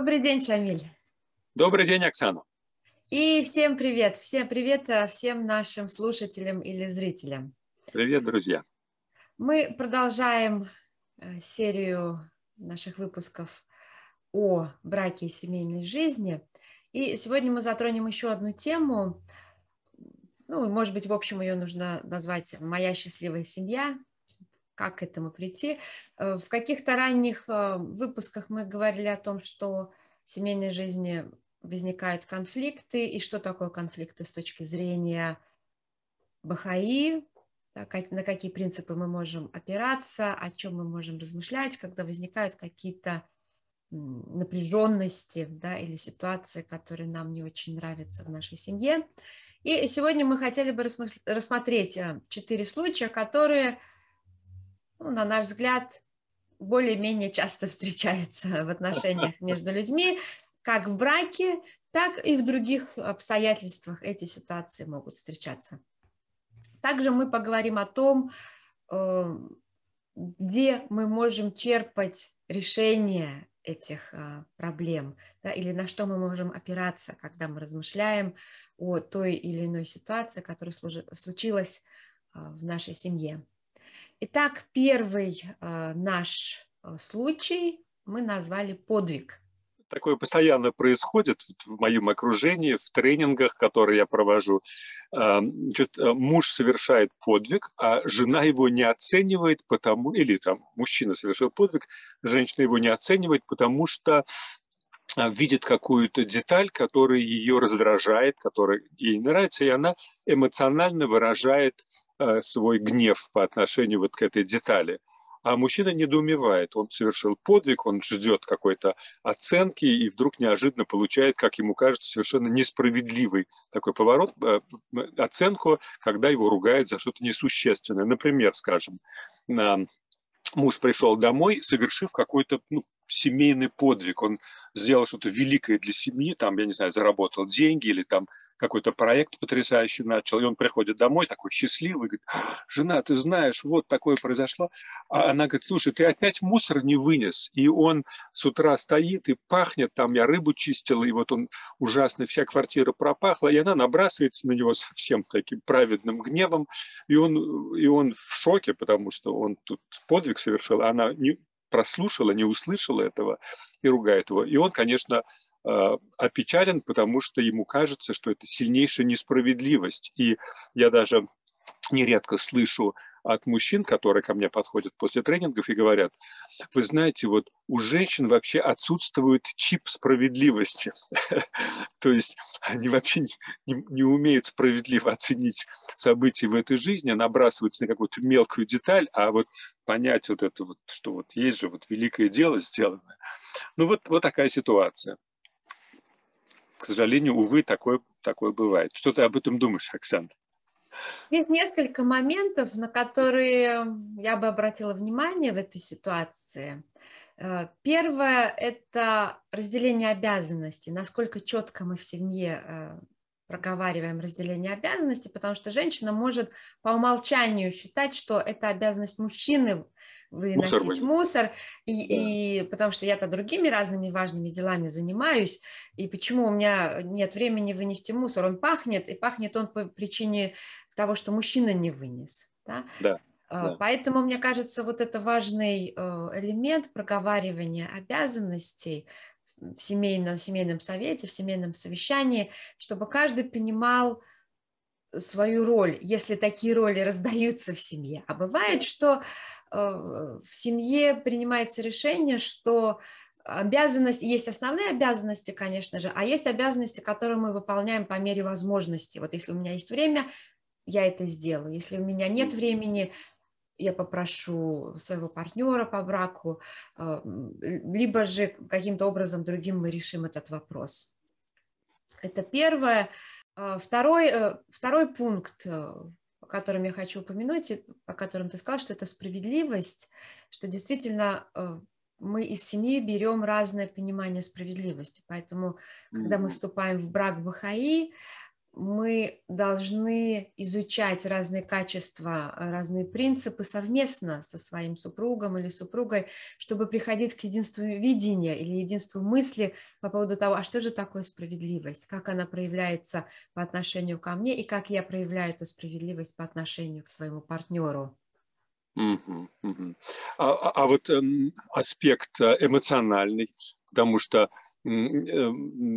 Добрый день, Шамиль. Добрый день, Оксана. И всем привет. Всем привет э, всем нашим слушателям или зрителям. Привет, друзья. Мы продолжаем э, серию наших выпусков о браке и семейной жизни. И сегодня мы затронем еще одну тему. Ну, может быть, в общем, ее нужно назвать «Моя счастливая семья», как к этому прийти. Э, в каких-то ранних выпусках мы говорили о том, что в семейной жизни возникают конфликты, и что такое конфликты с точки зрения Бахаи, на какие принципы мы можем опираться, о чем мы можем размышлять, когда возникают какие-то напряженности да, или ситуации, которые нам не очень нравятся в нашей семье. И сегодня мы хотели бы рассмотреть э, четыре случая, которые ну, на наш взгляд, более-менее часто встречается в отношениях между людьми, как в браке, так и в других обстоятельствах эти ситуации могут встречаться. Также мы поговорим о том, э, где мы можем черпать решение этих э, проблем, да, или на что мы можем опираться, когда мы размышляем о той или иной ситуации, которая случилась э, в нашей семье. Итак, первый э, наш э, случай мы назвали подвиг. Такое постоянно происходит в моем окружении, в тренингах, которые я провожу. Значит, э, муж совершает подвиг, а жена его не оценивает, потому или там мужчина совершил подвиг, женщина его не оценивает, потому что видит какую-то деталь, которая ее раздражает, которая ей нравится, и она эмоционально выражает свой гнев по отношению вот к этой детали. А мужчина недоумевает, он совершил подвиг, он ждет какой-то оценки и вдруг неожиданно получает, как ему кажется, совершенно несправедливый такой поворот, э, оценку, когда его ругают за что-то несущественное. Например, скажем, муж пришел домой, совершив какой-то ну, семейный подвиг. Он сделал что-то великое для семьи, там, я не знаю, заработал деньги или там какой-то проект потрясающий начал, и он приходит домой такой счастливый, говорит, жена, ты знаешь, вот такое произошло. А она говорит, слушай, ты опять мусор не вынес, и он с утра стоит и пахнет, там я рыбу чистила, и вот он ужасно, вся квартира пропахла, и она набрасывается на него совсем таким праведным гневом, и он, и он в шоке, потому что он тут подвиг совершил, а она не прослушала, не услышала этого и ругает его. И он, конечно, Э, опечален, потому что ему кажется, что это сильнейшая несправедливость. И я даже нередко слышу от мужчин, которые ко мне подходят после тренингов и говорят, вы знаете, вот у женщин вообще отсутствует чип справедливости. То есть они вообще не, умеют справедливо оценить события в этой жизни, набрасываются на какую-то мелкую деталь, а вот понять вот это вот, что вот есть же вот великое дело сделано. Ну вот, вот такая ситуация к сожалению, увы, такое, такое бывает. Что ты об этом думаешь, Оксана? Есть несколько моментов, на которые я бы обратила внимание в этой ситуации. Э, первое – это разделение обязанностей, насколько четко мы в семье э, проговариваем разделение обязанностей, потому что женщина может по умолчанию считать, что это обязанность мужчины выносить мусор, мусор и, и потому что я-то другими разными важными делами занимаюсь, и почему у меня нет времени вынести мусор, он пахнет, и пахнет он по причине того, что мужчина не вынес. Да? Да. А, да. Поэтому, мне кажется, вот это важный э, элемент проговаривания обязанностей, в семейном, в семейном совете, в семейном совещании, чтобы каждый понимал свою роль, если такие роли раздаются в семье. А бывает, что э, в семье принимается решение, что обязанность, есть основные обязанности, конечно же, а есть обязанности, которые мы выполняем по мере возможности. Вот если у меня есть время, я это сделаю. Если у меня нет времени, я попрошу своего партнера по браку, а, либо же каким-то образом другим мы решим этот вопрос. Это первое. А, второй, э, второй пункт, э, о котором я хочу упомянуть, о котором ты сказал, что это справедливость, что действительно э, мы из семьи берем разное понимание справедливости. Поэтому, когда мы вступаем в брак Бахаи, мы должны изучать разные качества, разные принципы совместно со своим супругом или супругой, чтобы приходить к единству видения или единству мысли по поводу того, а что же такое справедливость, как она проявляется по отношению ко мне и как я проявляю эту справедливость по отношению к своему партнеру. Uh-huh, uh-huh. А, а вот э, аспект э, эмоциональный, потому что Эм,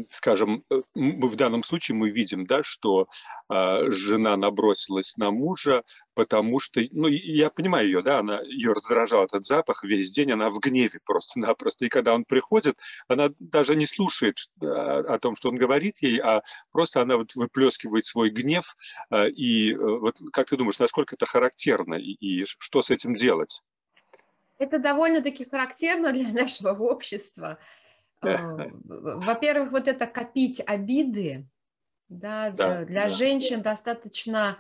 скажем, э, мы в данном случае мы видим, да, что а, жена набросилась на мужа, потому что, ну, я понимаю ее, да, она, ее раздражал этот запах весь день, она в гневе просто-напросто, и когда он приходит, она даже не слушает а, о том, что он говорит ей, а просто она вот выплескивает свой гнев, а, и э, вот как ты думаешь, насколько это характерно, и что с этим делать? Это довольно-таки характерно для нашего общества. Э, во-первых, вот это копить обиды, да, да для да. женщин достаточно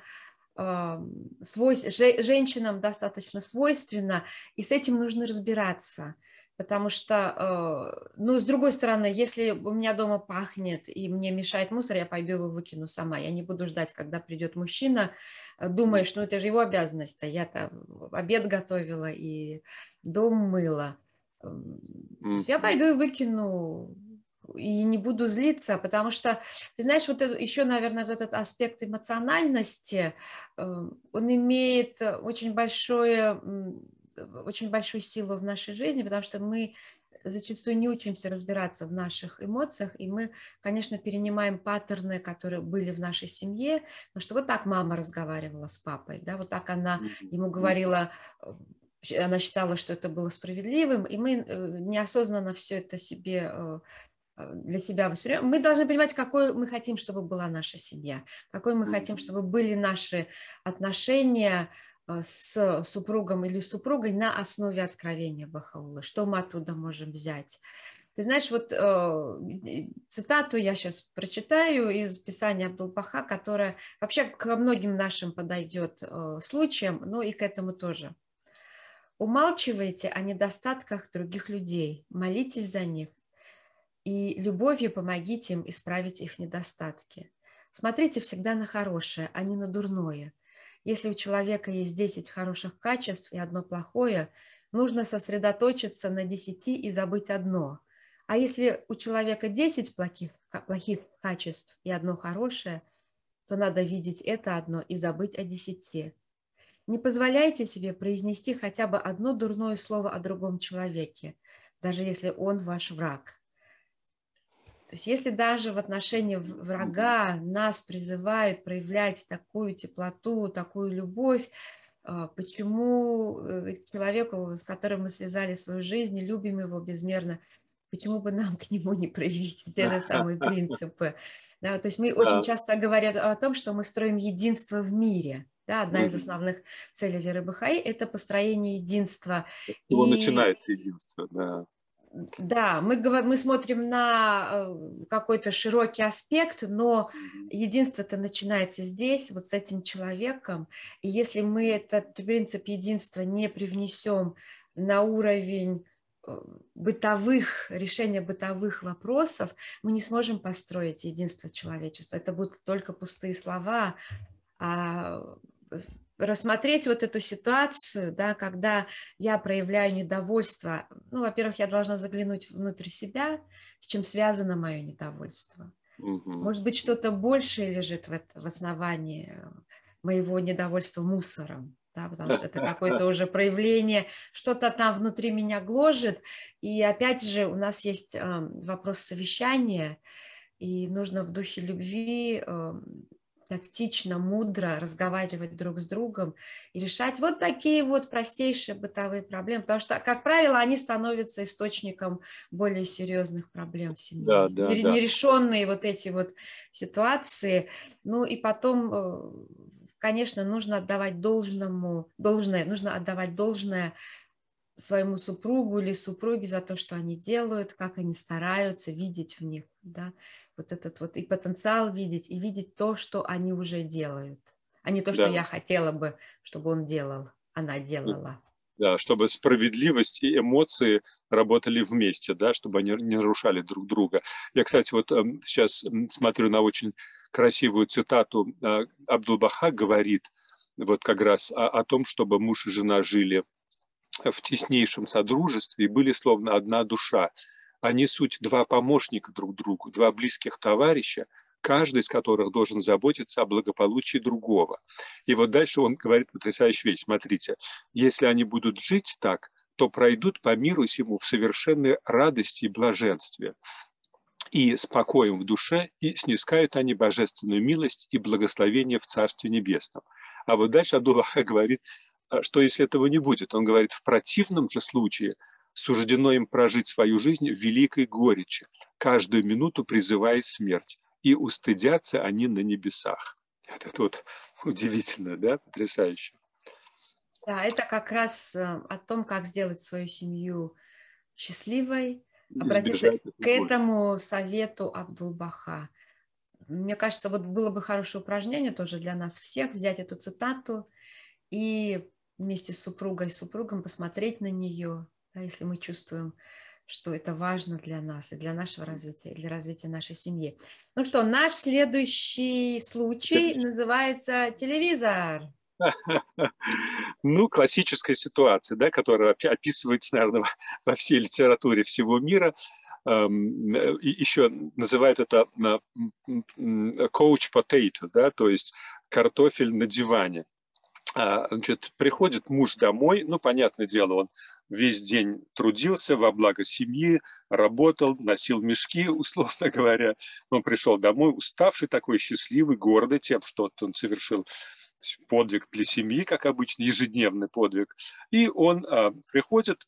э, свой, женщинам достаточно свойственно, и с этим нужно разбираться. Потому что, э, ну, с другой стороны, если у меня дома пахнет и мне мешает мусор, я пойду его выкину сама. Я не буду ждать, когда придет мужчина, думая, что ну, это же его обязанность, а я-то обед готовила и дом мыла. Mm-hmm. Я пойду и выкину и не буду злиться, потому что, ты знаешь, вот это, еще, наверное, вот этот аспект эмоциональности, эм, он имеет очень большое, очень большую силу в нашей жизни, потому что мы зачастую не учимся разбираться в наших эмоциях, и мы, конечно, перенимаем паттерны, которые были в нашей семье, потому что вот так мама разговаривала с папой, да, вот так она ему говорила она считала, что это было справедливым, и мы э, неосознанно все это себе э, э, для себя воспринимаем. Мы должны понимать, какой мы хотим, чтобы была наша семья, какой мы хотим, чтобы были наши отношения с супругом или супругой на основе откровения Бахаула, что мы оттуда можем взять. Ты знаешь, вот э, цитату я сейчас прочитаю из Писания Абдулбаха, которая вообще к многим нашим подойдет э, случаям, но и к этому тоже. Умалчивайте о недостатках других людей, молитесь за них и любовью помогите им исправить их недостатки. Смотрите всегда на хорошее, а не на дурное. Если у человека есть 10 хороших качеств и одно плохое, нужно сосредоточиться на 10 и забыть одно. А если у человека 10 плохих, плохих качеств и одно хорошее, то надо видеть это одно и забыть о десяти. Не позволяйте себе произнести хотя бы одно дурное слово о другом человеке, даже если он ваш враг. То есть если даже в отношении врага нас призывают проявлять такую теплоту, такую любовь, а, почему э, человеку, с которым мы связали свою жизнь, любим его безмерно, почему бы нам к нему не проявить те же самые принципы? Да, то есть мы очень часто говорим о том, что мы строим единство в мире. Да, одна из основных целей веры Бахаи – это построение единства. Его и... начинается единство, да. Да, мы, мы смотрим на э, какой-то широкий аспект, но единство-то начинается здесь, вот с этим человеком. И если мы этот принцип единства не привнесем на уровень э, бытовых, решения бытовых вопросов, мы не сможем построить единство человечества. Это будут только пустые слова, а рассмотреть вот эту ситуацию, да, когда я проявляю недовольство. Ну, во-первых, я должна заглянуть внутрь себя, с чем связано мое недовольство. Угу. Может быть, что-то большее лежит в, это, в основании моего недовольства мусором, да, потому что это какое-то уже проявление, что-то там внутри меня гложет. И опять же, у нас есть э, вопрос совещания, и нужно в духе любви э, тактично, мудро разговаривать друг с другом и решать вот такие вот простейшие бытовые проблемы, потому что, как правило, они становятся источником более серьезных проблем в семье. Да, да, да. Нерешенные вот эти вот ситуации. Ну и потом, э, конечно, нужно отдавать должному, должное, нужно отдавать должное своему супругу или супруге за то, что они делают, как они стараются видеть в них, да, вот этот вот и потенциал видеть, и видеть то, что они уже делают, а не то, что да. я хотела бы, чтобы он делал, она делала. да, чтобы справедливость и эмоции работали вместе, да, чтобы они не нарушали друг друга. Я, кстати, вот эм, сейчас смотрю на очень красивую цитату. Э, Абдулбаха говорит вот как раз о, о том, чтобы муж и жена жили в теснейшем содружестве и были словно одна душа. Они суть два помощника друг другу, два близких товарища, каждый из которых должен заботиться о благополучии другого. И вот дальше он говорит потрясающую вещь. Смотрите, если они будут жить так, то пройдут по миру сему в совершенной радости и блаженстве и спокоем в душе, и снискают они божественную милость и благословение в Царстве Небесном. А вот дальше Абдуллаха говорит, а, что если этого не будет, он говорит, в противном же случае суждено им прожить свою жизнь в великой горечи, каждую минуту призывая смерть и устыдятся они на небесах. Это тут удивительно, да, потрясающе. Да, это как раз э, о том, как сделать свою семью счастливой, обратиться к этому совету Абдулбаха. Мне кажется, вот было бы хорошее упражнение тоже для нас всех взять эту цитату и вместе с супругой, супругом посмотреть на нее, да, если мы чувствуем что это важно для нас и для нашего развития, и для развития нашей семьи. Ну что, наш следующий случай называется телевизор. Ну, классическая ситуация, да, которая описывается, наверное, во всей литературе всего мира. Эм, еще называют это coach potato, да, то есть картофель на диване. А, значит, приходит муж домой, ну, понятное дело, он весь день трудился во благо семьи, работал, носил мешки, условно говоря. Он пришел домой уставший, такой счастливый, гордый тем, что он совершил подвиг для семьи, как обычно, ежедневный подвиг. И он а, приходит,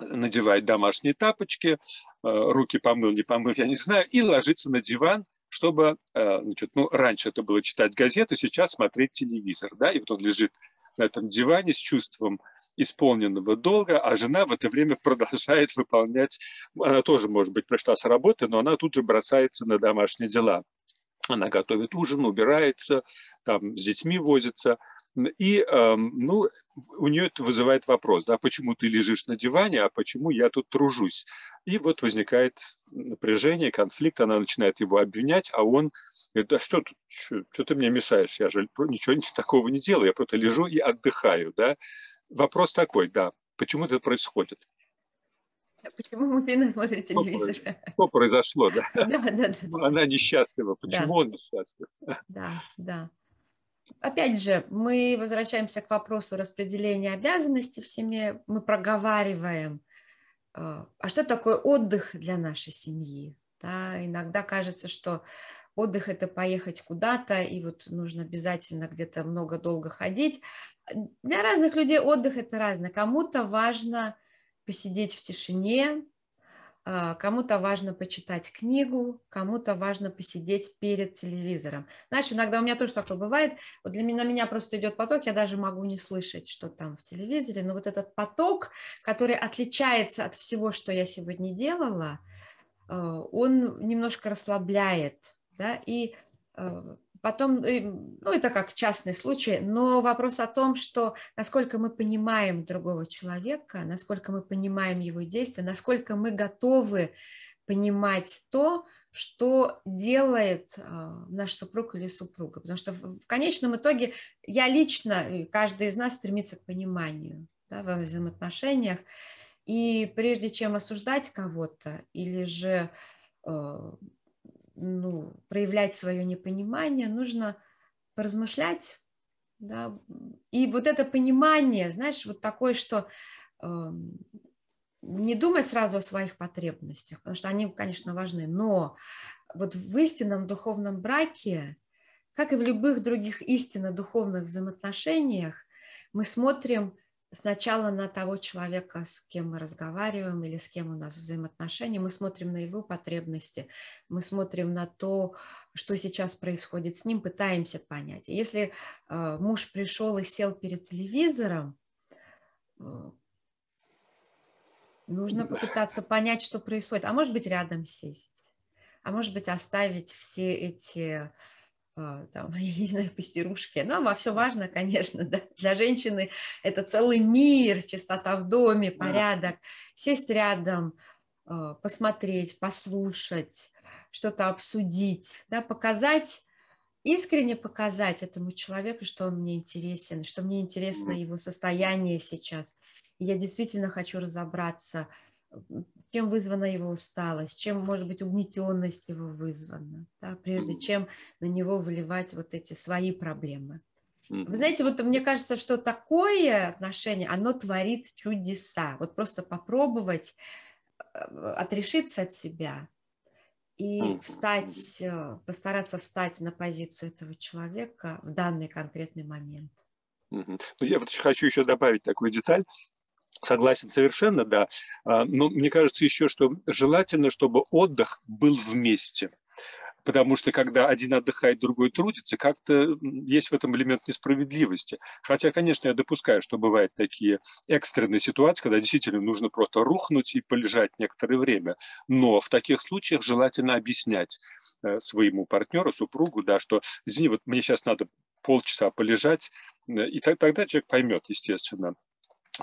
надевает домашние тапочки, а, руки помыл, не помыл, я не знаю, и ложится на диван, чтобы, а, значит, ну, раньше это было читать газету, сейчас смотреть телевизор, да, и вот он лежит на этом диване с чувством исполненного долга, а жена в это время продолжает выполнять, она тоже, может быть, пришла с работы, но она тут же бросается на домашние дела. Она готовит ужин, убирается, там с детьми возится. И э, ну, у нее это вызывает вопрос, да, почему ты лежишь на диване, а почему я тут тружусь. И вот возникает напряжение, конфликт, она начинает его обвинять, а он говорит, да что тут, что, что ты мне мешаешь, я же ничего такого не делаю, я просто лежу и отдыхаю, да. Вопрос такой, да, почему это происходит? Почему мужчина смотрит телевизор? Что произошло, да? Да, да, да. Она несчастлива. Почему он несчастлив? Да, да. Опять же, мы возвращаемся к вопросу распределения обязанностей в семье. Мы проговариваем, э, а что такое отдых для нашей семьи? Да, иногда кажется, что отдых – это поехать куда-то, и вот нужно обязательно где-то много долго ходить. Для разных людей отдых – это разное. Кому-то важно посидеть в тишине, а, кому-то важно почитать книгу, кому-то важно посидеть перед телевизором. Знаешь, иногда у меня тоже такое бывает, вот для меня, на меня просто идет поток, я даже могу не слышать, что там в телевизоре, но вот этот поток, который отличается от всего, что я сегодня делала, а, он немножко расслабляет, да, и а, Потом, э, ну это как частный случай, но вопрос о том, что насколько мы понимаем другого человека, насколько мы понимаем его действия, насколько мы готовы понимать то, что делает а, наш супруг или супруга. Потому что в конечном итоге я лично, каждый из нас стремится к пониманию да, во взаимоотношениях. И прежде чем осуждать кого-то или же э, ну, проявлять свое непонимание, нужно поразмышлять, да, и вот это понимание, знаешь, вот такое, что э, не думать сразу о своих потребностях, потому что они, конечно, важны, но вот в истинном духовном браке, как и в любых других истинно духовных взаимоотношениях, мы смотрим сначала на того человека, с кем мы разговариваем или с кем у нас взаимоотношения, мы смотрим на его потребности, мы смотрим на то, что сейчас происходит с ним, пытаемся понять. Если э, муж пришел и сел перед телевизором, э, нужно попытаться понять, что происходит, а может быть рядом сесть, а может быть оставить все эти там, я не знаю, пастерушки. Ну, а все важно, конечно, да. Для женщины это целый мир, чистота в доме, порядок. Сесть рядом, а, посмотреть, послушать, что-то обсудить, да, показать, искренне показать этому человеку, что он мне интересен, что мне интересно его состояние сейчас. И я действительно хочу разобраться, чем вызвана его усталость, чем, может быть, угнетенность его вызвана, да, прежде чем на него выливать вот эти свои проблемы. Вы знаете, вот мне кажется, что такое отношение, оно творит чудеса. Вот просто попробовать э, отрешиться от себя и встать, э, постараться встать на позицию этого человека в данный конкретный момент. Ну, я вот хочу еще добавить такую деталь. Согласен совершенно, да. А, но мне кажется еще, что желательно, чтобы отдых был вместе. Потому что когда один отдыхает, другой трудится, как-то есть в этом элемент несправедливости. Хотя, конечно, я допускаю, что бывают такие экстренные ситуации, когда действительно нужно просто рухнуть и полежать некоторое время. Но в таких случаях желательно объяснять э, своему партнеру, супругу, да, что, извини, вот мне сейчас надо полчаса полежать, э, и тогда человек поймет, естественно,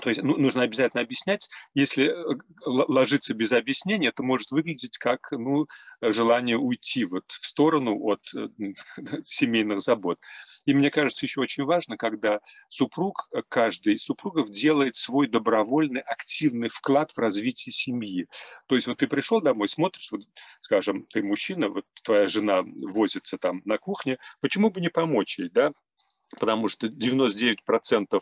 то есть ну, нужно обязательно объяснять. Если э, ложиться без объяснения, это может выглядеть как ну, желание уйти вот в сторону от э, семейных забот. И мне кажется, еще очень важно, когда супруг, э, каждый из супругов делает свой добровольный, активный вклад в развитие семьи. То есть вот ты пришел домой, смотришь, вот, скажем, ты мужчина, вот твоя жена возится там на кухне, почему бы не помочь ей, да? Потому что 99%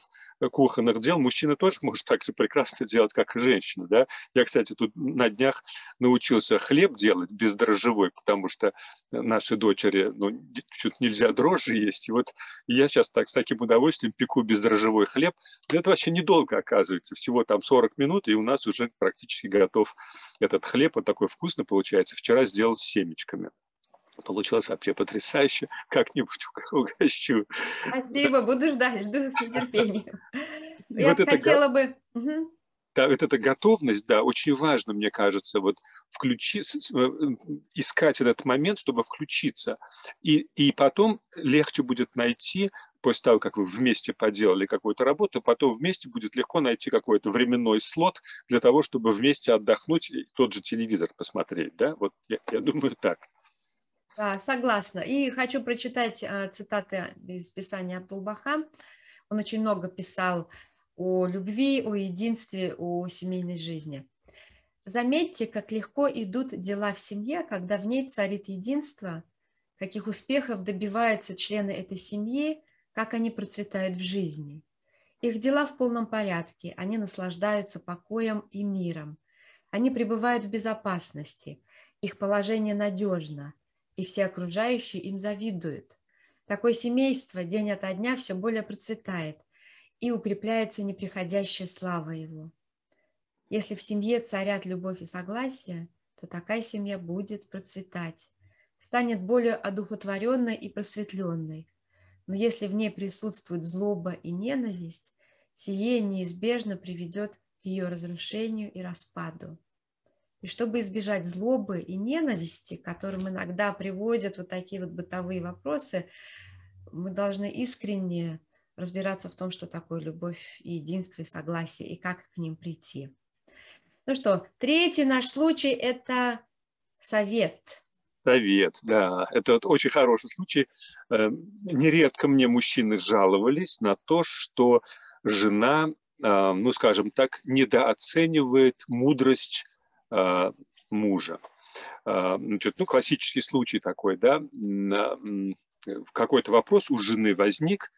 кухонных дел мужчина тоже может так же прекрасно делать, как и женщина. Да? Я, кстати, тут на днях научился хлеб делать бездрожжевой, потому что наши дочери, ну, что-то нельзя дрожжи есть. И вот я сейчас так с таким удовольствием пеку бездрожжевой хлеб. Это вообще недолго, оказывается, всего там 40 минут, и у нас уже практически готов этот хлеб. Он такой вкусный получается. Вчера сделал с семечками. Получилось вообще потрясающе. Как-нибудь угощу. Спасибо, буду ждать, жду с нетерпением. Я вот хотела бы... Да, вот эта готовность, да, очень важно, мне кажется, вот включи, э, искать этот момент, чтобы включиться. И, и потом легче будет найти, после того, как вы вместе поделали какую-то работу, потом вместе будет легко найти какой-то временной слот для того, чтобы вместе отдохнуть и тот же телевизор посмотреть, да, вот я, я думаю так. Да, согласна. И хочу прочитать э, цитаты из писания Абдулбаха. Он очень много писал о любви, о единстве, о семейной жизни. Заметьте, как легко идут дела в семье, когда в ней царит единство, каких успехов добиваются члены этой семьи, как они процветают в жизни. Их дела в полном порядке, они наслаждаются покоем и миром. Они пребывают в безопасности, их положение надежно – и все окружающие им завидуют. Такое семейство день ото дня все более процветает, и укрепляется неприходящая слава его. Если в семье царят любовь и согласие, то такая семья будет процветать, станет более одухотворенной и просветленной. Но если в ней присутствует злоба и ненависть, сие неизбежно приведет к ее разрушению и распаду. И чтобы избежать злобы и ненависти, к которым иногда приводят вот такие вот бытовые вопросы, мы должны искренне разбираться в том, что такое любовь и единство и согласие, и как к ним прийти. Ну что, третий наш случай – это совет. Совет, да, это вот очень хороший случай. Эм, нередко мне мужчины жаловались на то, что жена, а, ну, скажем так, недооценивает мудрость мужа. А, значит, ну, классический случай такой, да, какой-то вопрос у жены возник,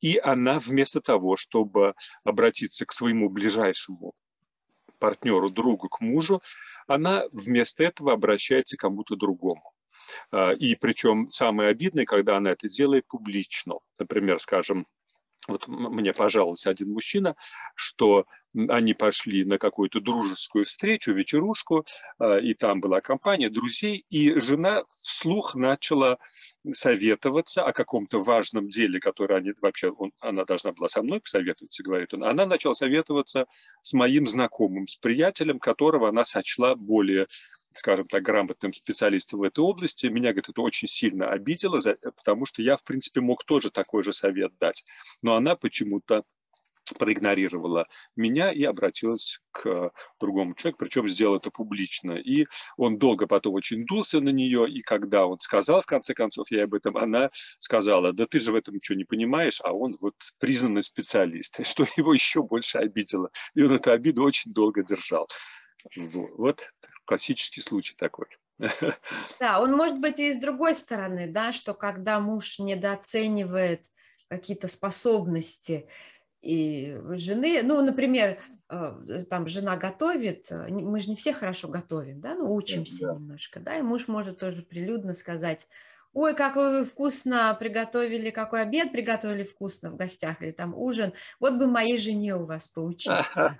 и она вместо того, чтобы обратиться к своему ближайшему партнеру, другу, к мужу, она вместо этого обращается к кому-то другому. И причем самое обидное, когда она это делает публично. Например, скажем, вот мне пожаловался один мужчина, что они пошли на какую-то дружескую встречу, вечерушку, а, и там была компания друзей, и жена вслух начала советоваться о каком-то важном деле, которое они вообще, он, она должна была со мной посоветоваться, говорит он. Она начала советоваться с моим знакомым, с приятелем, которого она сочла более скажем так, грамотным специалистом в этой области. Меня, говорит, это очень сильно обидело, потому что я, в принципе, мог тоже такой же совет дать. Но она почему-то проигнорировала меня и обратилась к другому человеку, причем сделала это публично. И он долго потом очень дулся на нее, и когда он сказал, в конце концов, я об этом, она сказала, да ты же в этом ничего не понимаешь, а он вот признанный специалист, что его еще больше обидело. И он эту обиду очень долго держал. Вот классический случай такой. Да, он может быть и с другой стороны, да, что когда муж недооценивает какие-то способности и жены, ну, например, э, там жена готовит, э, мы же не все хорошо готовим, да, ну, учимся да. немножко, да, и муж может тоже прилюдно сказать, ой, как вы вкусно приготовили, какой обед приготовили вкусно в гостях, или там ужин, вот бы моей жене у вас поучиться.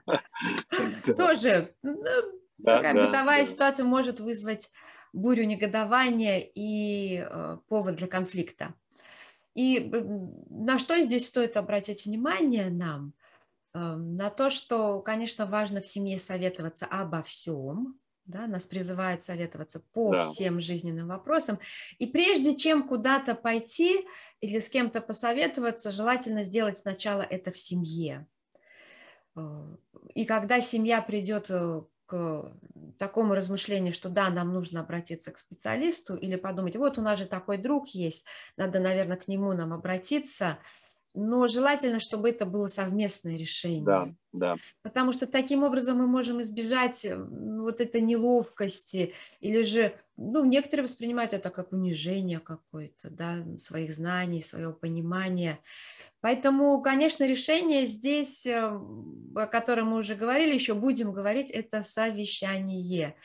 Тоже ну, такая бытовая ситуация может вызвать бурю негодования и э, повод для конфликта. И на что здесь стоит обратить внимание нам? Эм, на то, что, конечно, важно в семье советоваться обо всем, да, нас призывают советоваться по да. всем жизненным вопросам. И прежде чем куда-то пойти или с кем-то посоветоваться, желательно сделать сначала это в семье. Э, и когда семья придет э, к такому размышлению, что да, нам нужно обратиться к специалисту или подумать, вот у нас же такой друг есть, надо, наверное, к нему нам обратиться, но желательно, чтобы это было совместное решение. Да, да. Потому что таким образом мы можем избежать вот этой неловкости, или же, ну, некоторые воспринимают это как унижение какое-то, да, своих знаний, своего понимания. Поэтому, конечно, решение здесь, э, о котором мы уже говорили, еще будем говорить, это совещание.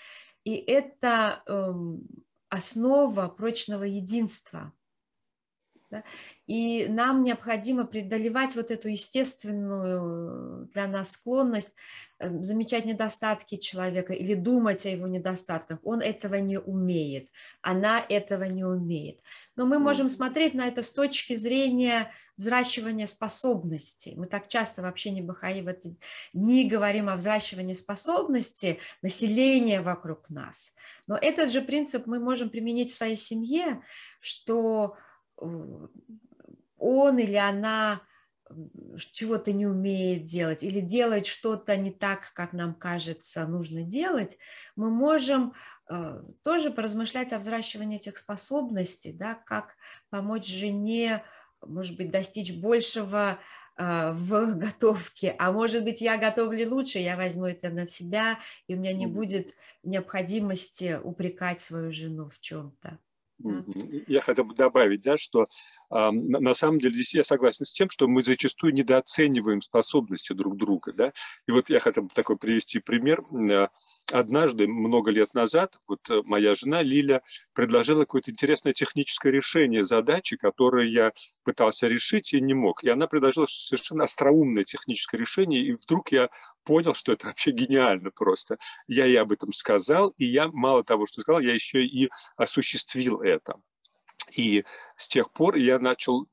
И это эм, основа прочного единства – да? И нам необходимо преодолевать вот эту естественную для нас склонность э, замечать недостатки человека или думать о его недостатках. Он этого не умеет, она этого не умеет. Но мы можем смотреть на это с точки зрения взращивания способностей. Мы так часто вообще не Бахаи в эти дни говорим о взращивании способностей населения вокруг нас. Но этот же принцип мы можем применить в своей семье, что он или она чего-то не умеет делать или делает что-то не так, как нам кажется нужно делать, мы можем э, тоже поразмышлять о взращивании этих способностей, да, как помочь жене, может быть, достичь большего э, в готовке, а может быть, я готовлю лучше, я возьму это на себя, и у меня не будет необходимости упрекать свою жену в чем-то. Я хотел бы добавить, да, что э, на самом деле здесь я согласен с тем, что мы зачастую недооцениваем способности друг друга. Да? И вот я хотел бы такой привести пример. Э, однажды, много лет назад, вот э, моя жена Лиля предложила какое-то интересное техническое решение задачи, которое я пытался решить и не мог. И она предложила совершенно остроумное техническое решение, и вдруг я понял, что это вообще гениально просто. Я ей об этом сказал, и я мало того, что сказал, я еще и осуществил это. И с тех пор я начал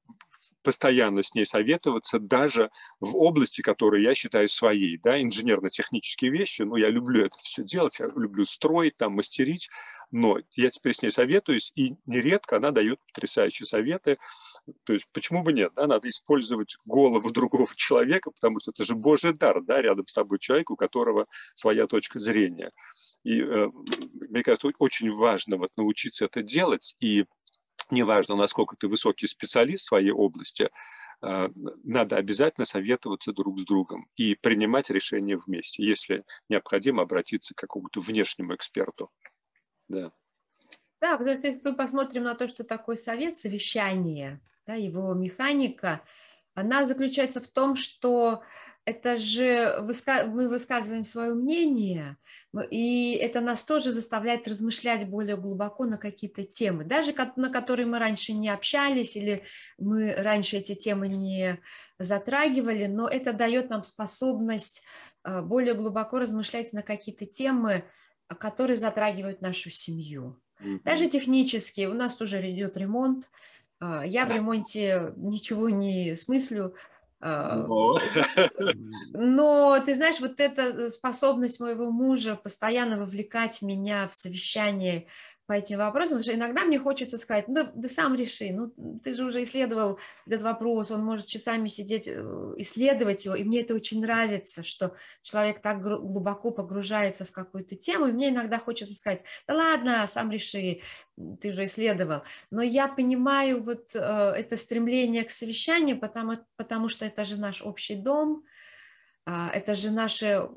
постоянно с ней советоваться даже в области, которую я считаю своей, да, инженерно-технические вещи, ну, я люблю это все делать, я люблю строить, там, мастерить, но я теперь с ней советуюсь, и нередко она дает потрясающие советы, то есть почему бы нет, да, надо использовать голову другого человека, потому что это же божий дар, да, рядом с тобой человек, у которого своя точка зрения. И э, мне кажется, очень важно вот научиться это делать, и неважно, насколько ты высокий специалист в своей области, э, надо обязательно советоваться друг с другом и принимать решения вместе, если необходимо обратиться к какому-то внешнему эксперту. Да. Да, потому что если мы посмотрим на то, что такое совет, совещание, да, его механика, она заключается в том, что это же мы высказываем свое мнение, и это нас тоже заставляет размышлять более глубоко на какие-то темы, даже на которые мы раньше не общались или мы раньше эти темы не затрагивали, но это дает нам способность а, более глубоко размышлять на какие-то темы, которые затрагивают нашу семью. Даже технически, у нас тоже идет ремонт, а, я в ремонте ничего не смыслю, Но... Но ты знаешь, вот эта способность моего мужа постоянно вовлекать меня в совещание по этим вопросам, потому что иногда мне хочется сказать, ну, да сам реши, ну, ты же уже исследовал этот вопрос, он может часами сидеть, э, исследовать его, и мне это очень нравится, что человек так глубоко погружается в какую-то тему, и мне иногда хочется сказать, да ладно, сам реши, ты же исследовал, но я понимаю вот э, это стремление к совещанию, потому, потому что это же наш общий дом, это же наше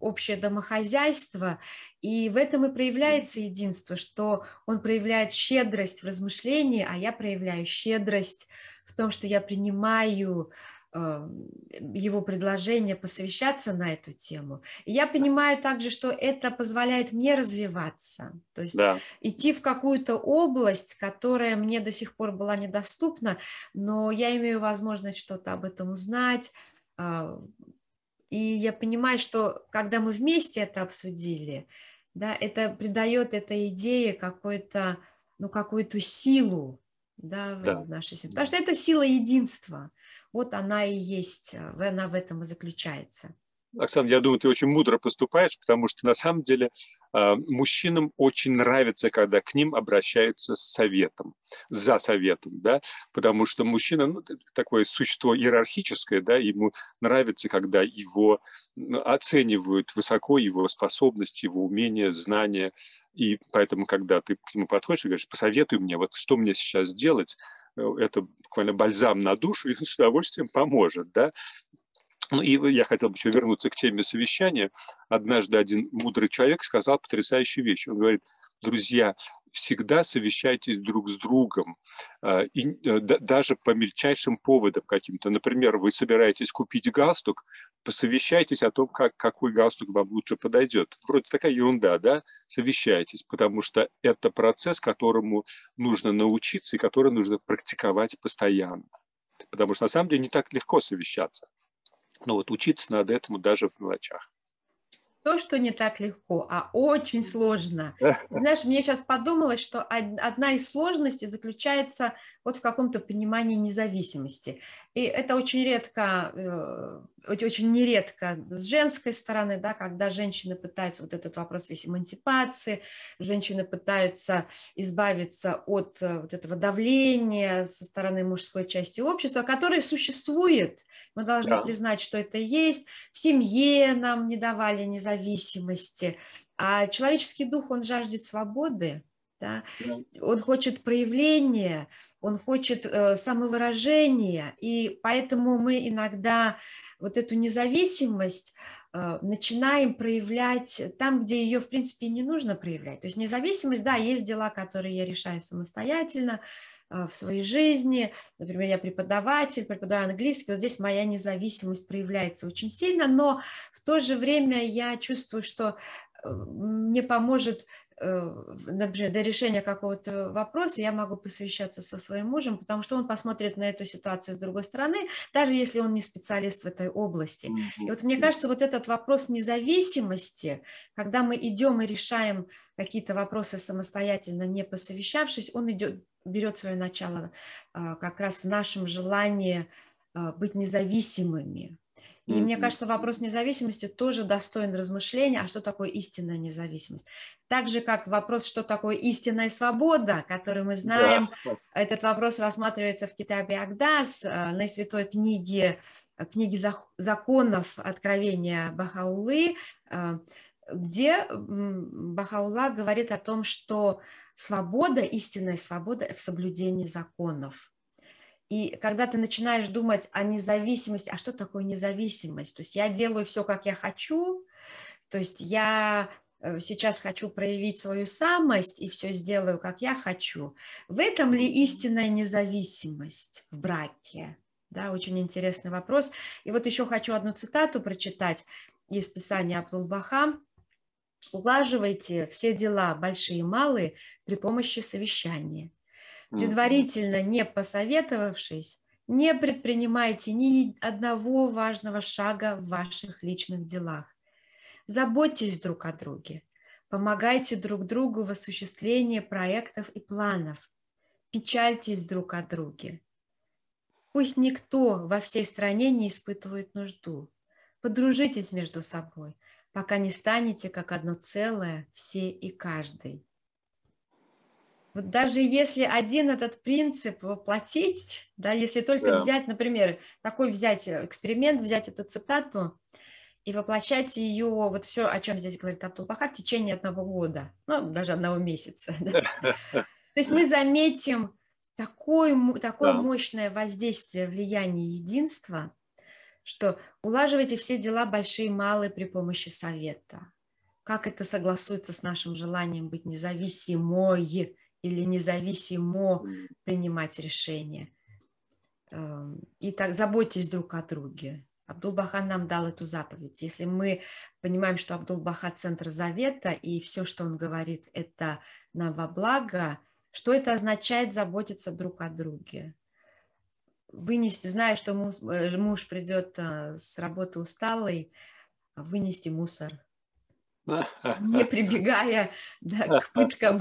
общее домохозяйство, и в этом и проявляется единство, что он проявляет щедрость в размышлении, а я проявляю щедрость в том, что я принимаю э, его предложение посовещаться на эту тему. И я понимаю также, что это позволяет мне развиваться, то есть да. идти в какую-то область, которая мне до сих пор была недоступна, но я имею возможность что-то об этом узнать, а, и я понимаю, что когда мы вместе это обсудили, да, это придает этой идее какой-то, ну, какую-то силу, да, да. в нашей семье. Потому что это сила единства. Вот она и есть, она в этом и заключается. Оксана, я думаю, ты очень мудро поступаешь, потому что на самом деле э, мужчинам очень нравится, когда к ним обращаются с советом, за советом, да, потому что мужчина, ну, такое существо иерархическое, да, ему нравится, когда его оценивают высоко, его способности, его умения, знания, и поэтому, когда ты к нему подходишь и говоришь, посоветуй мне, вот что мне сейчас делать, э, это буквально бальзам на душу и с удовольствием поможет, да, ну и я хотел бы еще вернуться к теме совещания. Однажды один мудрый человек сказал потрясающую вещь. Он говорит, друзья, всегда совещайтесь друг с другом, а, и э, даже по мельчайшим поводам каким-то. Например, вы собираетесь купить галстук, посовещайтесь о том, как, какой галстук вам лучше подойдет. Вроде такая ерунда, да? Совещайтесь, потому что это процесс, которому нужно научиться и который нужно практиковать постоянно. Потому что на самом деле не так легко совещаться. Но вот учиться надо этому даже в мелочах то, что не так легко, а очень сложно. Знаешь, мне сейчас подумалось, что одна из сложностей заключается вот в каком-то понимании независимости. И это очень редко, э, очень нередко с женской стороны, да, когда женщины пытаются, вот этот вопрос весь эмансипации, женщины пытаются избавиться от э, вот этого давления со стороны мужской части общества, которое существует. Мы должны да. признать, что это есть. В семье нам не давали независимости, зависимости. А человеческий дух, он жаждет свободы, да? он хочет проявления, он хочет э, самовыражения, и поэтому мы иногда вот эту независимость э, начинаем проявлять там, где ее, в принципе, не нужно проявлять. То есть независимость, да, есть дела, которые я решаю самостоятельно, в своей жизни. Например, я преподаватель, преподаю английский, вот здесь моя независимость проявляется очень сильно, но в то же время я чувствую, что э, мне поможет Э, например, до решения какого-то вопроса я могу посвящаться со своим мужем, потому что он посмотрит на эту ситуацию с другой стороны, даже если он не специалист в этой области. И вот мне кажется, вот этот вопрос независимости, когда мы идем и решаем какие-то вопросы самостоятельно, не посовещавшись, он идет, берет свое начало а, как раз в нашем желании а, быть независимыми, и mm-hmm. мне кажется, вопрос независимости тоже достоин размышления, а что такое истинная независимость. Так же, как вопрос, что такое истинная свобода, который мы знаем, yeah. этот вопрос рассматривается в Китабе Агдас, э, на святой книге, книге законов откровения Бахаулы, где Бахаула говорит о том, что свобода, истинная свобода в соблюдении законов. И когда ты начинаешь думать о независимости, а что такое независимость? То есть я делаю все, как я хочу, то есть я э, сейчас хочу проявить свою самость и все сделаю, как я хочу. В этом ли истинная независимость в браке? Да, очень интересный вопрос. И вот еще хочу одну цитату прочитать из Писания Абдулбаха. «Улаживайте все дела, большие и малые, при помощи совещания предварительно не посоветовавшись, не предпринимайте ни одного важного шага в ваших личных делах. Заботьтесь друг о друге, помогайте друг другу в осуществлении проектов и планов, печальтесь друг о друге. Пусть никто во всей стране не испытывает нужду. Подружитесь между собой, пока не станете как одно целое все и каждый. Вот даже если один этот принцип воплотить, да, если только да. взять, например, такой взять эксперимент, взять эту цитату и воплощать ее, вот все, о чем здесь говорит Абдулбаха, в течение одного года, ну, даже одного месяца. Да? То есть мы заметим такое, такое да. мощное воздействие, влияние единства, что улаживайте все дела большие и малые при помощи совета. Как это согласуется с нашим желанием быть независимой или независимо принимать решения? Эм, и так заботьтесь друг о друге. Абдул-Баха нам дал эту заповедь. Если мы понимаем, что Абдул-Баха – центр завета, и все, что он говорит, это нам во благо – что это означает заботиться друг о друге? Вынести, зная, что муж, э, муж придет а, с работы усталый, вынести мусор, не прибегая да, к пыткам,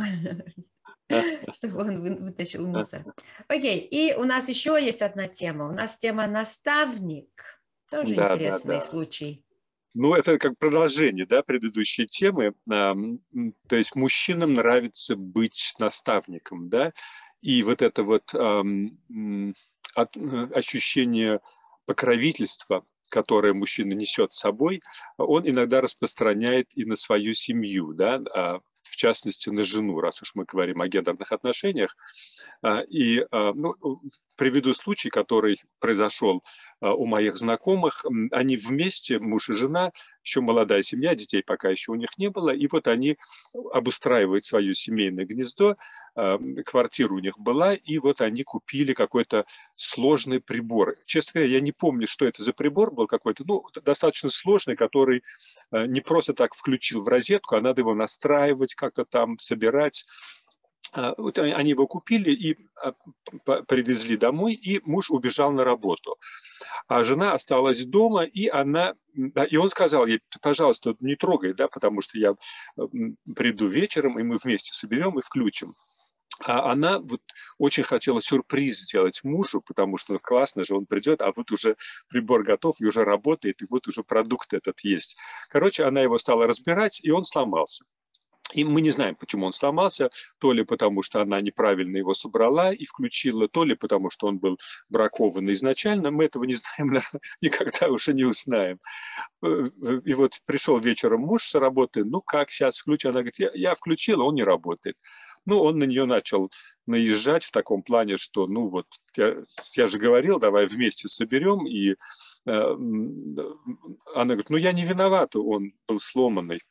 чтобы он вытащил мусор. Окей, и у нас еще есть одна тема. У нас тема наставник. Тоже да, интересный да, да. случай. Ну, это как продолжение да, предыдущей темы. То есть мужчинам нравится быть наставником, да, и вот это вот э, ощущение покровительства, которое мужчина несет с собой, он иногда распространяет и на свою семью, да, а, в частности на жену, раз уж мы говорим о гендерных отношениях. А, и ну, приведу случай, который произошел а, у моих знакомых. Они вместе, муж и жена, еще молодая семья, детей пока еще у них не было, и вот они обустраивают свое семейное гнездо, а, квартира у них была, и вот они купили какой-то сложный прибор. Честно говоря, я не помню, что это за прибор был какой-то, ну, достаточно сложный, который а, не просто так включил в розетку, а надо его настраивать, как-то там собирать. А, вот они его купили и а, привезли домой, и муж убежал на работу. А жена осталась дома, и она, и он сказал ей, пожалуйста, не трогай, да, потому что я приду вечером, и мы вместе соберем и включим. А она вот очень хотела сюрприз сделать мужу, потому что классно же, он придет, а вот уже прибор готов и уже работает, и вот уже продукт этот есть. Короче, она его стала разбирать, и он сломался. И мы не знаем, почему он сломался, то ли потому, что она неправильно его собрала и включила, то ли потому, что он был бракован изначально. Мы этого не знаем, никогда уже не узнаем. Э, и вот пришел вечером муж с работы, ну как, сейчас включу. Она говорит, я, я включила, он не работает. Ну, он на нее начал наезжать в таком плане, что, ну вот, я, я же говорил, давай вместе соберем, и э, она говорит, ну я не виновата, он был сломанный.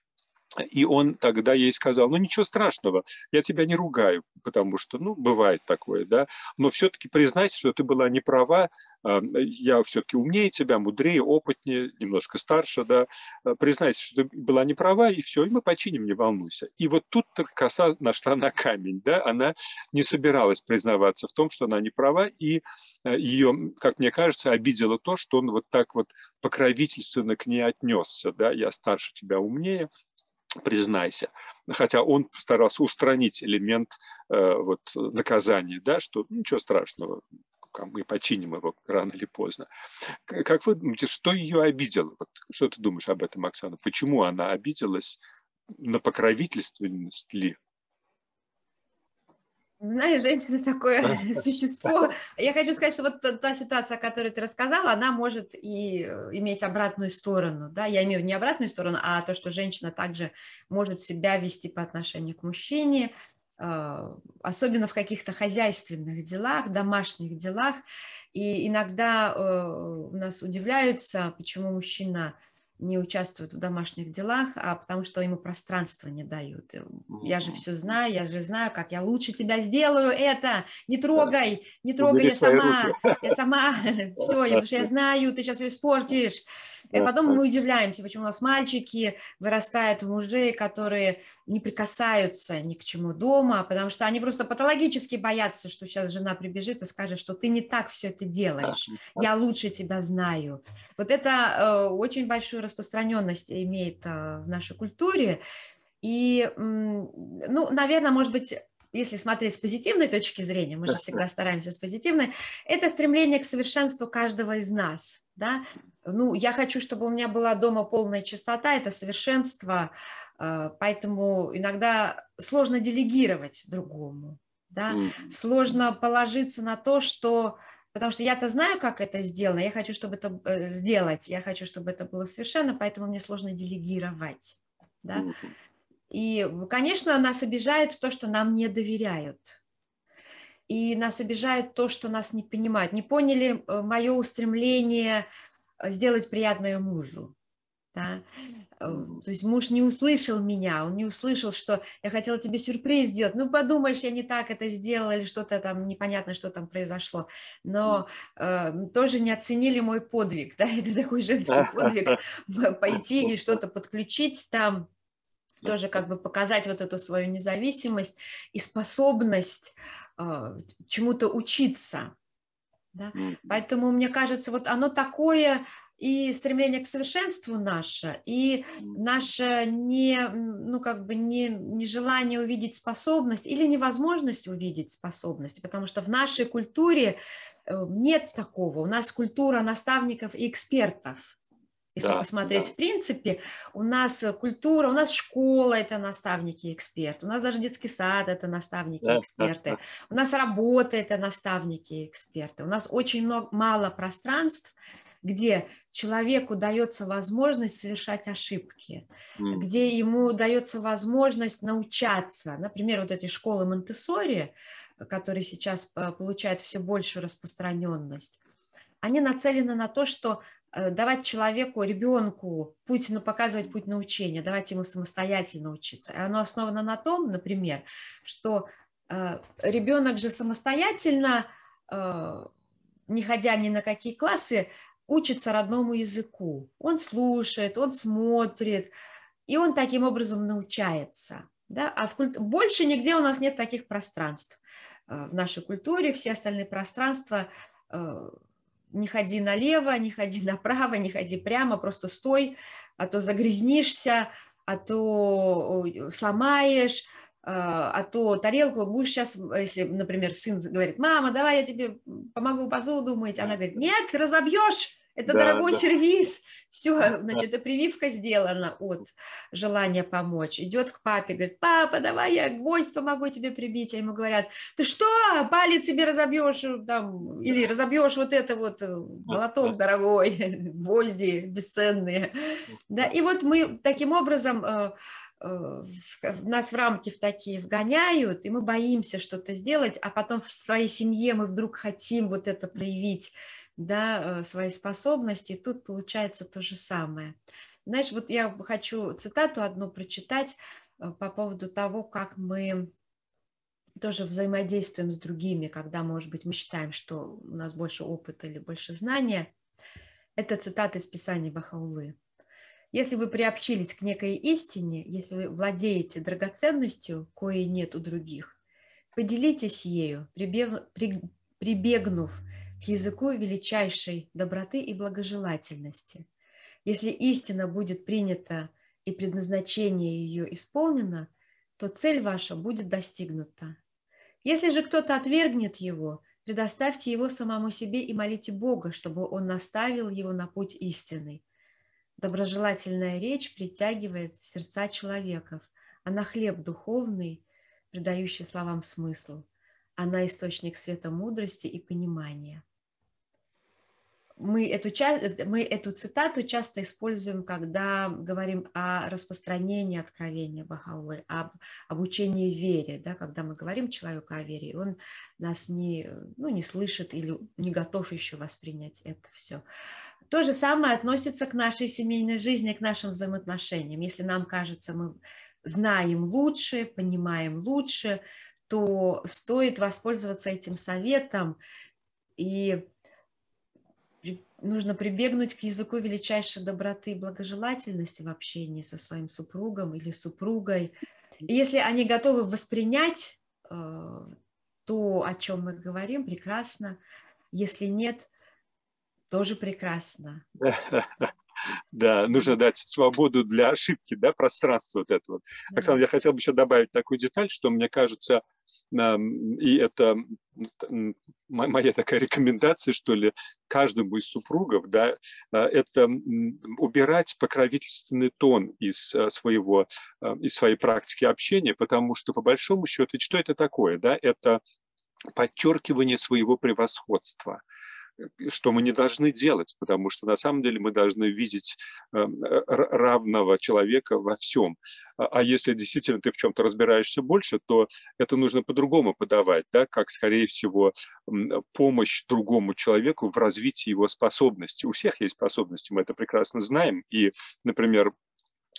И он тогда ей сказал, ну ничего страшного, я тебя не ругаю, потому что, ну, бывает такое, да, но все-таки признайся, что ты была не права, я все-таки умнее тебя, мудрее, опытнее, немножко старше, да, э, признайся, что ты была не права, и все, и мы починим, не волнуйся. И вот тут-то коса нашла на камень, да, она не собиралась признаваться в том, что она не права, и э, ее, как мне кажется, обидело то, что он вот так вот покровительственно к ней отнесся, да, я старше тебя, умнее, признайся. Хотя он старался устранить элемент э, вот, наказания, да, что ничего страшного, мы починим его рано или поздно. Как вы думаете, что ее обидело? Вот, что ты думаешь об этом, Оксана? Почему она обиделась на покровительственность ли? Знаешь, женщина такое существо. Я хочу сказать, что вот та ситуация, о которой ты рассказала, она может и э, иметь обратную сторону. Да? Я имею в виду не обратную сторону, а то, что женщина также может себя вести по отношению к мужчине, а, особенно в каких-то хозяйственных делах, домашних делах. И иногда э, у нас удивляются, почему мужчина не участвует в домашних делах, а потому что ему пространство не дают. Я же все знаю, я же знаю, как я лучше тебя сделаю это, не трогай, не трогай, я сама, я сама, все, потому что я знаю, ты сейчас ее испортишь. И потом мы удивляемся, почему у нас мальчики вырастают в мужей, которые не прикасаются ни к чему дома, потому что они просто патологически боятся, что сейчас жена прибежит и скажет, что ты не так все это делаешь, я лучше тебя знаю. Вот это э, очень большую распространенность имеет э, в нашей культуре. И, ну, наверное, может быть, если смотреть с позитивной точки зрения, мы же всегда стараемся с позитивной, это стремление к совершенству каждого из нас. Да? Ну, я хочу, чтобы у меня была дома полная чистота, это совершенство, э, поэтому иногда сложно делегировать другому. Да? Сложно положиться на то, что Потому что я-то знаю, как это сделано, я хочу, чтобы это э, сделать, я хочу, чтобы это было совершенно, поэтому мне сложно делегировать. Да? И, конечно, нас обижает то, что нам не доверяют. И нас обижает то, что нас не понимают. Не поняли э, мое устремление э, сделать приятное мужу. Да? Э, то есть муж не услышал меня, он не услышал, что я хотела тебе сюрприз сделать. Ну, подумаешь, я не так это сделала, или что-то там непонятно, что там произошло. Но э, тоже не оценили мой подвиг, да, это такой женский подвиг, пойти и что-то подключить там, тоже как бы показать вот эту свою независимость и способность э, чему-то учиться. Да? Поэтому, мне кажется, вот оно такое, и стремление к совершенству наше, и наше не, ну, как бы не, нежелание увидеть способность или невозможность увидеть способность, потому что в нашей культуре э, нет такого. У нас культура наставников и экспертов. Если да, посмотреть, да. в принципе, у нас культура, у нас школа – это наставники и эксперты, у нас даже детский сад – это наставники и эксперты, да, да. у нас работа – это наставники и эксперты, у нас очень много, мало пространств, где человеку дается возможность совершать ошибки, mm. где ему дается возможность научаться. Например, вот эти школы Монтессори, которые сейчас э, получают все большую распространенность, они нацелены на то, что Э, давать человеку, ребенку путь, ну, показывать путь научения, давать ему самостоятельно учиться. Оно основано на том, например, что э, ребенок же самостоятельно, э, не ходя ни на какие классы, учится родному языку. Он слушает, он смотрит, и он таким образом научается. Да? А в культ... больше нигде у нас нет таких пространств. В нашей культуре все остальные пространства не ходи налево, не ходи направо, не ходи прямо, просто стой, а то загрязнишься, а то сломаешь, а, а то тарелку будешь сейчас, если, например, сын говорит, мама, давай я тебе помогу посуду мыть, она говорит, нет, разобьешь, это да, дорогой да. сервис. Все, значит, и прививка сделана от желания помочь. Идет к папе, говорит, папа, давай я гвоздь помогу тебе прибить. А ему говорят, ты что, палец себе разобьешь там, или разобьешь вот это вот э, молоток дорогой, гвозди бесценные. Да, и вот мы таким образом э, э, нас в рамки в такие вгоняют, и мы боимся что-то сделать, а потом в своей семье мы вдруг хотим вот это проявить да, э, свои способности, тут получается то же самое. Знаешь, вот я хочу цитату одну прочитать э, по поводу того, как мы тоже взаимодействуем с другими, когда, может быть, мы считаем, что у нас больше опыта или больше знания. Это цитата из Писания Бахаулы. Если вы приобщились к некой истине, если вы владеете драгоценностью, коей нет у других, поделитесь ею, прибегнув к языку величайшей доброты и благожелательности. Если истина будет принята и предназначение ее исполнено, то цель ваша будет достигнута. Если же кто-то отвергнет его, предоставьте его самому себе и молите Бога, чтобы он наставил его на путь истинный. Доброжелательная речь притягивает сердца человеков, она хлеб духовный, придающий словам смысл. Она источник света мудрости и понимания мы эту, мы эту цитату часто используем, когда говорим о распространении откровения Бахаулы, об обучении вере, да, когда мы говорим человеку о вере, и он нас не, ну, не слышит или не готов еще воспринять это все. То же самое относится к нашей семейной жизни, к нашим взаимоотношениям. Если нам кажется, мы знаем лучше, понимаем лучше, то стоит воспользоваться этим советом и нужно прибегнуть к языку величайшей доброты и благожелательности в общении со своим супругом или супругой. И если они готовы воспринять э, то, о чем мы говорим, прекрасно. Если нет, тоже прекрасно. Да, нужно дать свободу для ошибки, да, пространство вот этого. Оксана, я хотел бы еще добавить такую деталь, что мне кажется, и это моя такая рекомендация, что ли, каждому из супругов, да, а, это убирать покровительственный тон из а, своего, а, из своей практики общения, потому что по большому счету, ведь что это такое, да, это подчеркивание своего превосходства что мы не должны делать, потому что на самом деле мы должны видеть эм, равного человека во всем. А, а если действительно ты в чем-то разбираешься больше, то это нужно по-другому подавать, да, как, скорее всего, помощь другому человеку в развитии его способностей. У всех есть способности, мы это прекрасно знаем. И, например,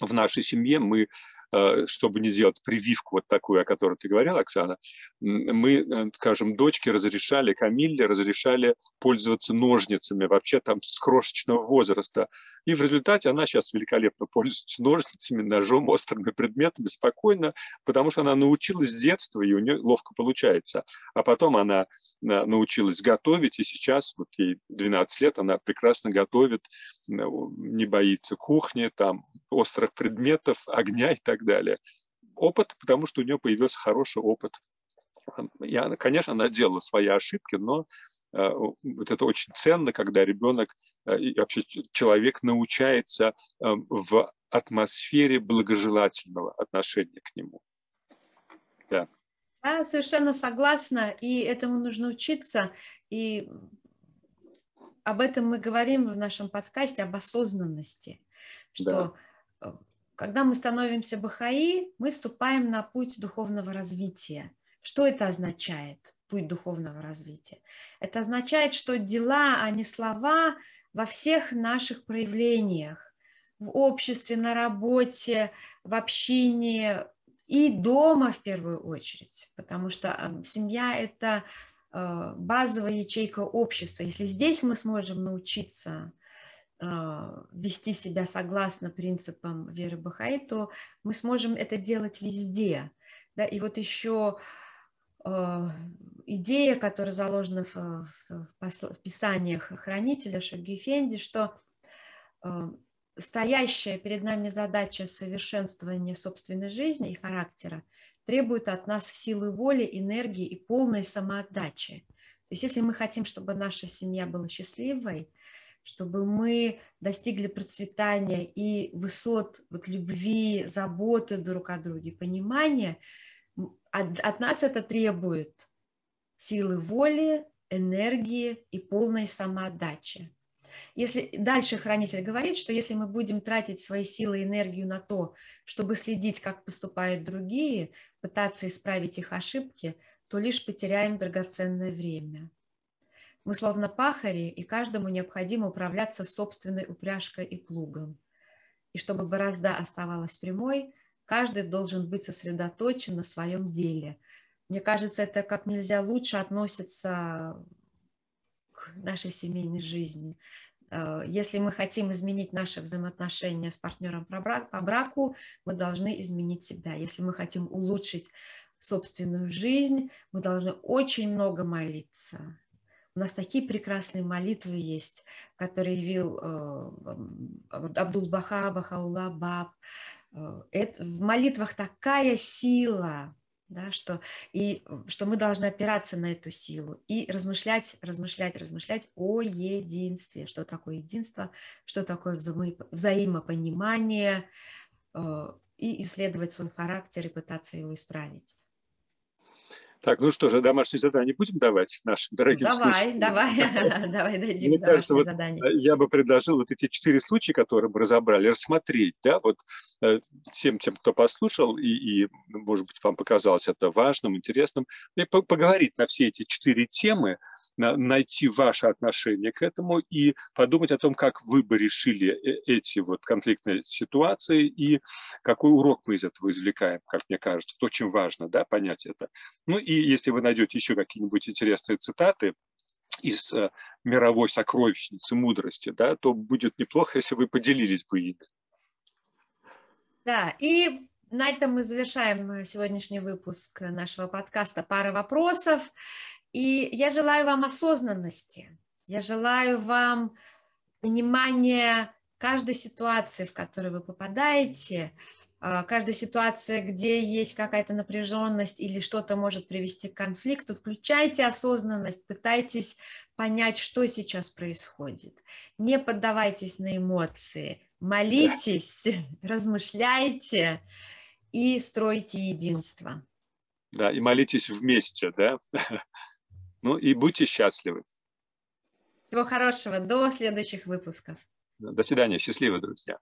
в нашей семье мы Э, чтобы не делать прививку вот такую, о которой ты говорила, Оксана, мы, э, скажем, дочке разрешали, Камилле разрешали пользоваться ножницами вообще там с крошечного возраста. И в результате она сейчас великолепно пользуется ножницами, ножом, острыми предметами спокойно, потому что она научилась с детства, и у нее ловко получается. А потом она э, научилась готовить, и сейчас, вот ей 12 лет, она прекрасно готовит, не боится кухни, там, острых предметов, огня и так далее. Опыт, потому что у нее появился хороший опыт. Я, конечно, она делала свои ошибки, но э, вот это очень ценно, когда ребенок э, и вообще человек научается э, в атмосфере благожелательного отношения к нему. Да. Я совершенно согласна, и этому нужно учиться. И об этом мы говорим в нашем подкасте, об осознанности, что да. Когда мы становимся бахаи, мы вступаем на путь духовного развития. Что это означает, путь духовного развития? Это означает, что дела, а не слова во всех наших проявлениях, в обществе, на работе, в общении и дома в первую очередь, потому что семья – это э, базовая ячейка общества. Если здесь мы сможем научиться а, вести себя согласно принципам веры Бахаи, то мы сможем это делать везде. Да? И вот еще а, идея, которая заложена в, писаниях хранителя Шагифенди, что стоящая перед нами задача совершенствования собственной жизни и характера требует от нас силы воли, энергии и полной самоотдачи. То есть если мы хотим, чтобы наша семья была счастливой, чтобы мы достигли процветания и высот вот, любви, заботы друг о друге, понимания, от, от нас это требует силы воли, энергии и полной самоотдачи. Если дальше хранитель говорит, что если мы будем тратить свои силы и энергию на то, чтобы следить, как поступают другие, пытаться исправить их ошибки, то лишь потеряем драгоценное время. Мы словно пахари, и каждому необходимо управляться собственной упряжкой и плугом. И чтобы борозда оставалась прямой, каждый должен быть сосредоточен на своем деле. Мне кажется, это как нельзя лучше относится нашей семейной жизни. Э, если мы хотим изменить наши взаимоотношения с партнером по браку, мы должны изменить себя. Если мы хотим улучшить собственную жизнь, мы должны очень много молиться. У нас такие прекрасные молитвы есть, которые явил э, Абдул-Баха, Бахаула, Баб. Это, в молитвах такая сила, да, что, и, что мы должны опираться на эту силу и размышлять, размышлять, размышлять о единстве. Что такое единство, что такое взаимо, взаимопонимание, э, и исследовать свой характер и пытаться его исправить. Так, ну что же, домашнее задание будем давать нашим дорогим Давай, слушателям? давай, давай дадим Мне кажется, вот задание. Э, я бы предложил вот эти четыре случая, которые мы разобрали, рассмотреть, да, вот э, всем тем, кто послушал, и, и, может быть, вам показалось это важным, интересным, и поговорить на все эти четыре темы, найти ваше отношение к этому и подумать о том, как вы бы решили э, эти вот конфликтные ситуации и какой урок мы из этого извлекаем, как мне кажется. Это очень важно, да, понять это. Ну и и если вы найдете еще какие-нибудь интересные цитаты из э, мировой сокровищницы мудрости, да, то будет неплохо, если вы поделились бы ими. Да, и на этом мы завершаем сегодняшний выпуск нашего подкаста «Пара вопросов». И я желаю вам осознанности, я желаю вам понимания каждой ситуации, в которую вы попадаете, каждая ситуация, где есть какая-то напряженность или что-то может привести к конфликту, включайте осознанность, пытайтесь понять, что сейчас происходит. Не поддавайтесь на эмоции, молитесь, да. размышляйте и стройте единство. Да, и молитесь вместе, да? Ну и будьте счастливы. Всего хорошего, до следующих выпусков. До свидания, счастливы, друзья.